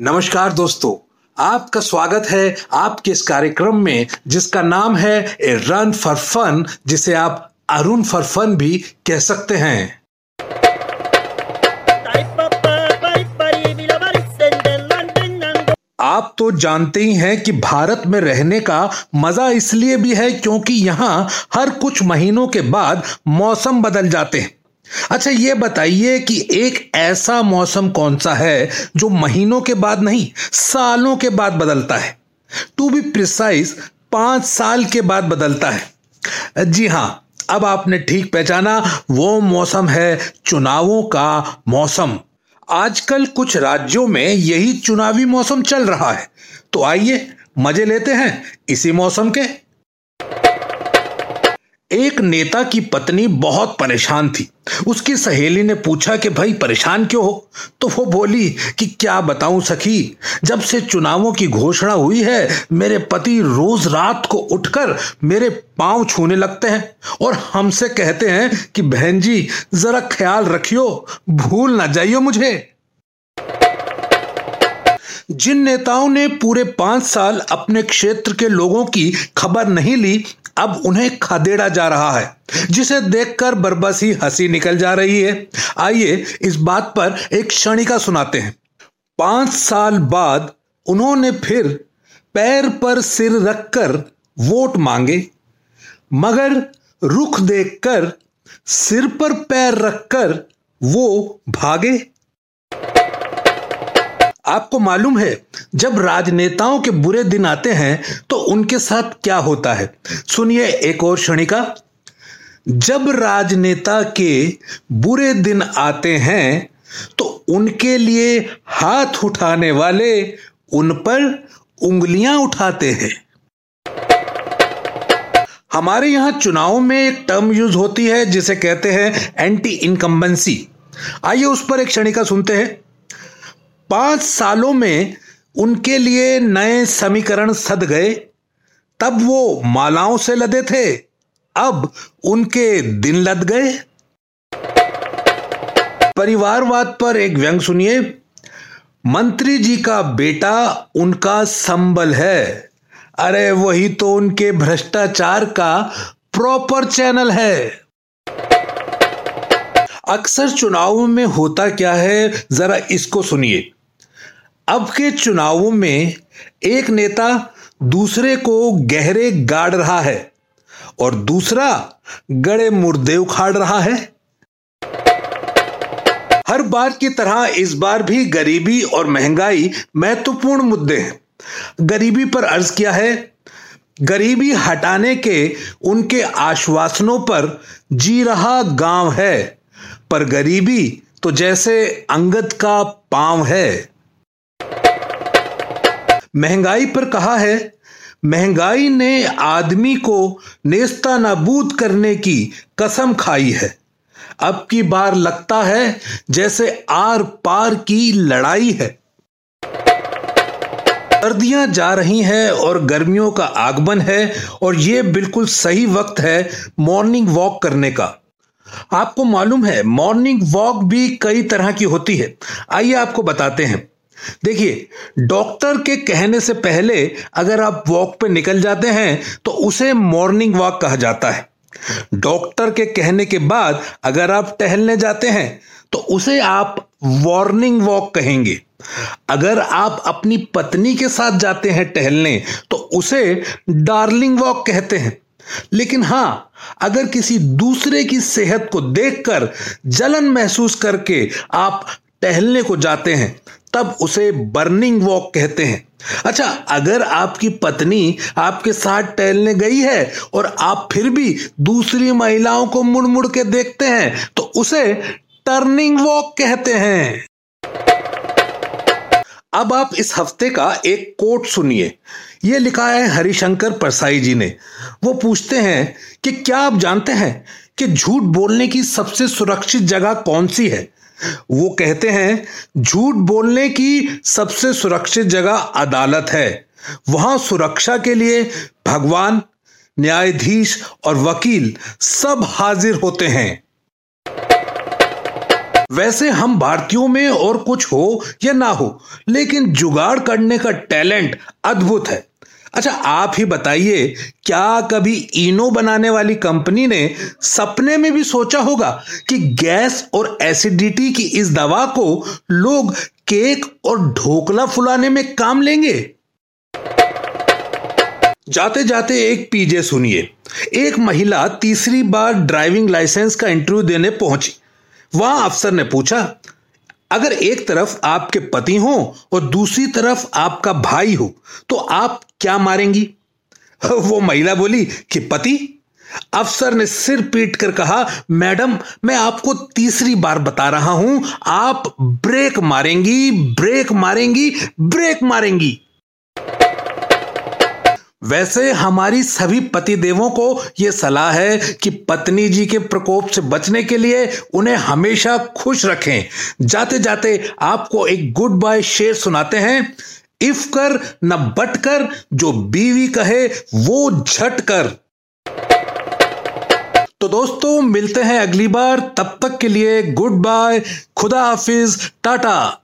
नमस्कार दोस्तों, आपका स्वागत है आपके इस कार्यक्रम में, जिसका नाम है ए रन फॉर फन, जिसे आप अरुण फॉर फन भी कह सकते हैं। आप तो जानते ही हैं कि भारत में रहने का मज़ा इसलिए भी है क्योंकि यहाँ हर कुछ महीनों के बाद मौसम बदल जाते हैं। अच्छा ये बताइए कि एक ऐसा मौसम कौन सा है जो महीनों के बाद नहीं, सालों के बाद बदलता है? टू बी प्रिसाइज पाँच साल के बाद बदलता है। जी हाँ, अब आपने ठीक पहचाना, वो मौसम है चुनावों का मौसम। आजकल कुछ राज्यों में यही चुनावी मौसम चल रहा है। तो आइए, मज़े लेते हैं इसी मौसम के। एक नेता की पत्नी बहुत परेशान थी। उसकी सहेली ने पूछा कि, भाई, परेशान क्यों हो? तो वो बोली कि, क्या बताऊँ सखी, जब से चुनावों की घोषणा हुई है, मेरे पति रोज रात को उठकर मेरे पाँव छूने लगते हैं और हमसे कहते हैं कि, बहन जी, जरा ख्याल रखियो, भूल ना जाइयो मुझे। जिन नेताओं ने पूरे पाँच साल अपने क्षेत्र के लोगों की खबर नहीं ली, अब उन्हें खदेड़ा जा रहा है, जिसे देखकर बरबसी हँसी निकल जा रही है। आइए इस बात पर एक क्षणिका सुनाते हैं। पाँच साल बाद उन्होंने फिर पैर पर सिर रखकर वोट मांगे, मगर रुख देखकर सिर पर पैर रखकर वो भागे। आपको मालूम है, जब राजनेताओं के बुरे दिन आते हैं तो उनके साथ क्या होता है? सुनिए एक और क्षणिका। जब राजनेता के बुरे दिन आते हैं तो उनके लिए हाथ उठाने वाले उन पर उंगलियाँ उठाते हैं। हमारे यहाँ चुनाव में एक टर्म यूज़ होती है, जिसे कहते हैं एंटी इनकम्बेंसी आइए उस पर एक क्षणिका सुनते हैं। पाँच सालों में उनके लिए नए समीकरण सद गए। तब वो मालाओं से लदे थे। अब उनके दिन लद गए। परिवारवाद पर एक व्यंग सुनिए। मंत्री जी का बेटा उनका संबल है। अरे वही तो उनके भ्रष्टाचार का प्रॉपर चैनल है। अक्सर चुनाव में होता क्या है, जरा इसको सुनिए। अब के चुनावों में एक नेता दूसरे को गहरे गाड़ रहा है और दूसरा गड़े मुर्दे उखाड़ रहा है। हर बार की तरह इस बार भी गरीबी और महँगाई महत्वपूर्ण मुद्दे हैं। गरीबी पर अर्ज़ किया है। गरीबी हटाने के उनके आश्वासनों पर जी रहा गाँव है, पर गरीबी तो जैसे अंगद का पाँव है। महँगाई पर कहा है, महँगाई ने आदमी को नेस्ता नाबूद करने की कसम खाई है। अब की बार लगता है जैसे आर पार की लड़ाई है। सर्दियाँ जा रही हैं और गर्मियों का आगमन है और यह बिल्कुल सही वक्त है मॉर्निंग वॉक करने का। आपको मालूम है, मॉर्निंग वॉक भी कई तरह की होती है। आइए आपको बताते हैं। देखिए, डॉक्टर के कहने से पहले अगर आप वॉक पे निकल जाते हैं तो उसे मॉर्निंग वॉक कहा जाता है। डॉक्टर के कहने के बाद अगर आप टहलने जाते हैं तो उसे आप वार्निंग वॉक कहेंगे। अगर आप अपनी पत्नी के साथ जाते हैं टहलने तो उसे डार्लिंग वॉक कहते हैं। लेकिन हाँ, अगर किसी दूसरे की सेहत को देखकर जलन महसूस करके आप टहलने को जाते हैं तब उसे बर्निंग वॉक कहते हैं। अच्छा अगर आपकी पत्नी आपके साथ टहलने गई है और आप फिर भी दूसरी महिलाओं को मुड़ मुड़ के देखते हैं तो उसे टर्निंग वॉक कहते हैं। अब आप इस हफ़्ते का एक कोट सुनिए। यह लिखा है हरिशंकर परसाई जी ने। वो पूछते हैं कि क्या आप जानते हैं कि झूठ बोलने की सबसे सुरक्षित जगह कौन सी है? वो कहते हैं, झूठ बोलने की सबसे सुरक्षित जगह अदालत है। वहाँ सुरक्षा के लिए भगवान, न्यायाधीश और वकील सब हाजिर होते हैं। वैसे हम भारतीयों में और कुछ हो या ना हो, लेकिन जुगाड़ करने का टैलेंट अद्भुत है। अच्छा आप ही बताइए, क्या कभी इनो बनाने वाली कंपनी ने सपने में भी सोचा होगा कि गैस और एसिडिटी की इस दवा को लोग केक और ढोकला फुलाने में काम लेंगे? जाते जाते एक पीजे सुनिए। एक महिला तीसरी बार ड्राइविंग लाइसेंस का इंटरव्यू देने पहुँची। वहाँ अफसर ने पूछा, अगर एक तरफ़ आपके पति हो और दूसरी तरफ़ आपका भाई हो तो आप क्या मारेंगी? वो महिला बोली कि, पति, अफसर ने सिर पीट कर कहा, मैडम, मैं आपको तीसरी बार बता रहा हूँ, आप ब्रेक मारेंगी ब्रेक मारेंगी ब्रेक मारेंगी. वैसे हमारी सभी पति देवों को यह सलाह है कि पत्नी जी के प्रकोप से बचने के लिए उन्हें हमेशा खुश रखें। जाते जाते आपको एक गुड बाय शेर सुनाते हैं। इफ़ कर, न बट कर, जो बीवी कहे, वो झट कर। तो दोस्तों, मिलते हैं अगली बार, तब तक के लिए गुड बाय, खुदा हाफिज, टाटा।